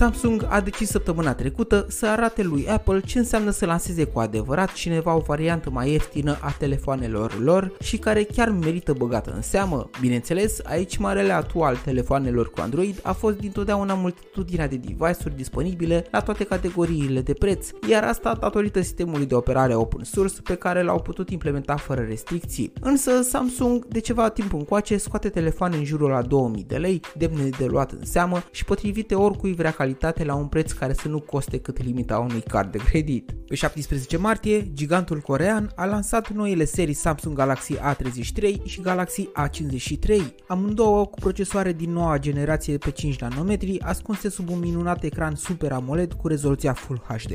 Samsung a decis săptămâna trecută să arate lui Apple ce înseamnă să lanseze cu adevărat cineva o variantă mai ieftină a telefoanelor lor și care chiar merită băgată în seamă. Bineînțeles, aici marele atu al telefoanelor cu Android a fost dintotdeauna multitudinea de device-uri disponibile la toate categoriile de preț, iar asta datorită sistemului de operare open source pe care l-au putut implementa fără restricții. Însă Samsung de ceva timp încoace scoate telefoane în jurul la 2000 de lei, demne de luat în seamă și potrivite oricui vrea calitate la un preț care să nu coste cât limita unui card de credit. Pe 17 martie, gigantul corean a lansat noile serii Samsung Galaxy A33 și Galaxy A53, amândouă cu procesoare din noua generație pe 5 nanometri, ascunse sub un minunat ecran Super AMOLED cu rezoluția Full HD+.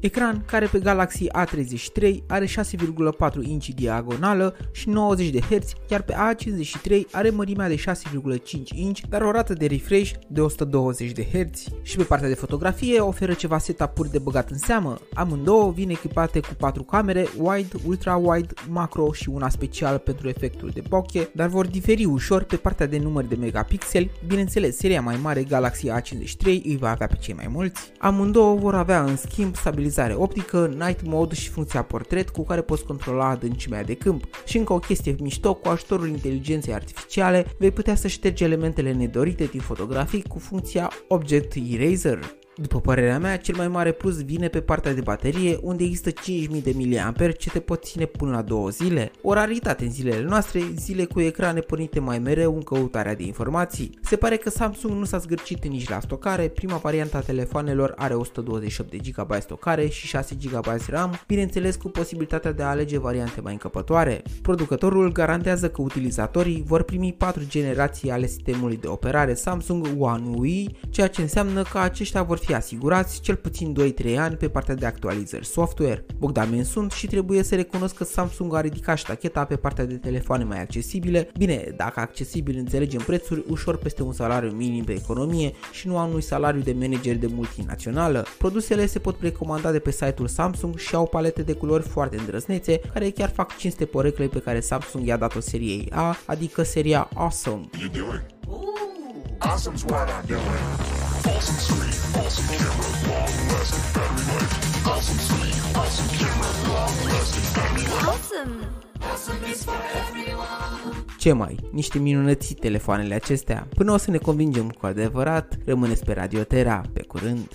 Ecran care pe Galaxy A33 are 6,4 inch diagonală și 90 de Hz, iar pe A53 are mărimea de 6,5 inch, dar o rată de refresh de 120 de Hz. Și pe partea de fotografie oferă ceva setup-uri de băgat în seamă. Amândouă vin echipate cu 4 camere, wide, ultra-wide, macro și una special pentru efectul de bokeh, dar vor diferi ușor pe partea de număr de megapixeli. Bineînțeles, seria mai mare Galaxy A53 îi va avea pe cei mai mulți. Amândouă vor avea în schimb stabilizare optică, night mode și funcția portret cu care poți controla adâncimea de câmp. Și încă o chestie mișto, cu ajutorul inteligenței artificiale vei putea să ștergi elementele nedorite din fotografii cu funcția Object Eraser. După părerea mea, cel mai mare plus vine pe partea de baterie, unde există 5000 de mAh ce te pot ține până la 2 zile. O raritate în zilele noastre, zile cu ecrane pornite mai mereu în căutarea de informații. Se pare că Samsung nu s-a zgârcit nici la stocare, prima variantă a telefoanelor are 128 de GB stocare și 6 GB RAM, bineînțeles cu posibilitatea de a alege variante mai încăpătoare. Producătorul garantează că utilizatorii vor primi 4 generații ale sistemului de operare Samsung One UI, ceea ce înseamnă că aceștia vor fi fi asigurați cel puțin 2-3 ani pe partea de actualizări software. Bogdan sunt și trebuie să recunosc că Samsung a ridicat ștacheta pe partea de telefoane mai accesibile. Bine, dacă accesibil înțelegem prețuri ușor peste un salariu minim pe economie și nu a unui salariu de manager de multinațională. Produsele se pot precomanda de pe site-ul Samsung și au palete de culori foarte îndrăznețe, care chiar fac cinste poreclei pe care Samsung i-a dat-o seriei A, adică seria Awesome. Awesome's what I'm doing. Awesome sweet, awesome camera, long lasting battery life. Awesome sweet, awesome camera, long lasting battery life. Awesome! Awesome is for everyone. Ce mai? Niște minunății telefoanele acestea. Până o să ne convingem cu adevărat, rămâneți pe Radiotera. Pe curând!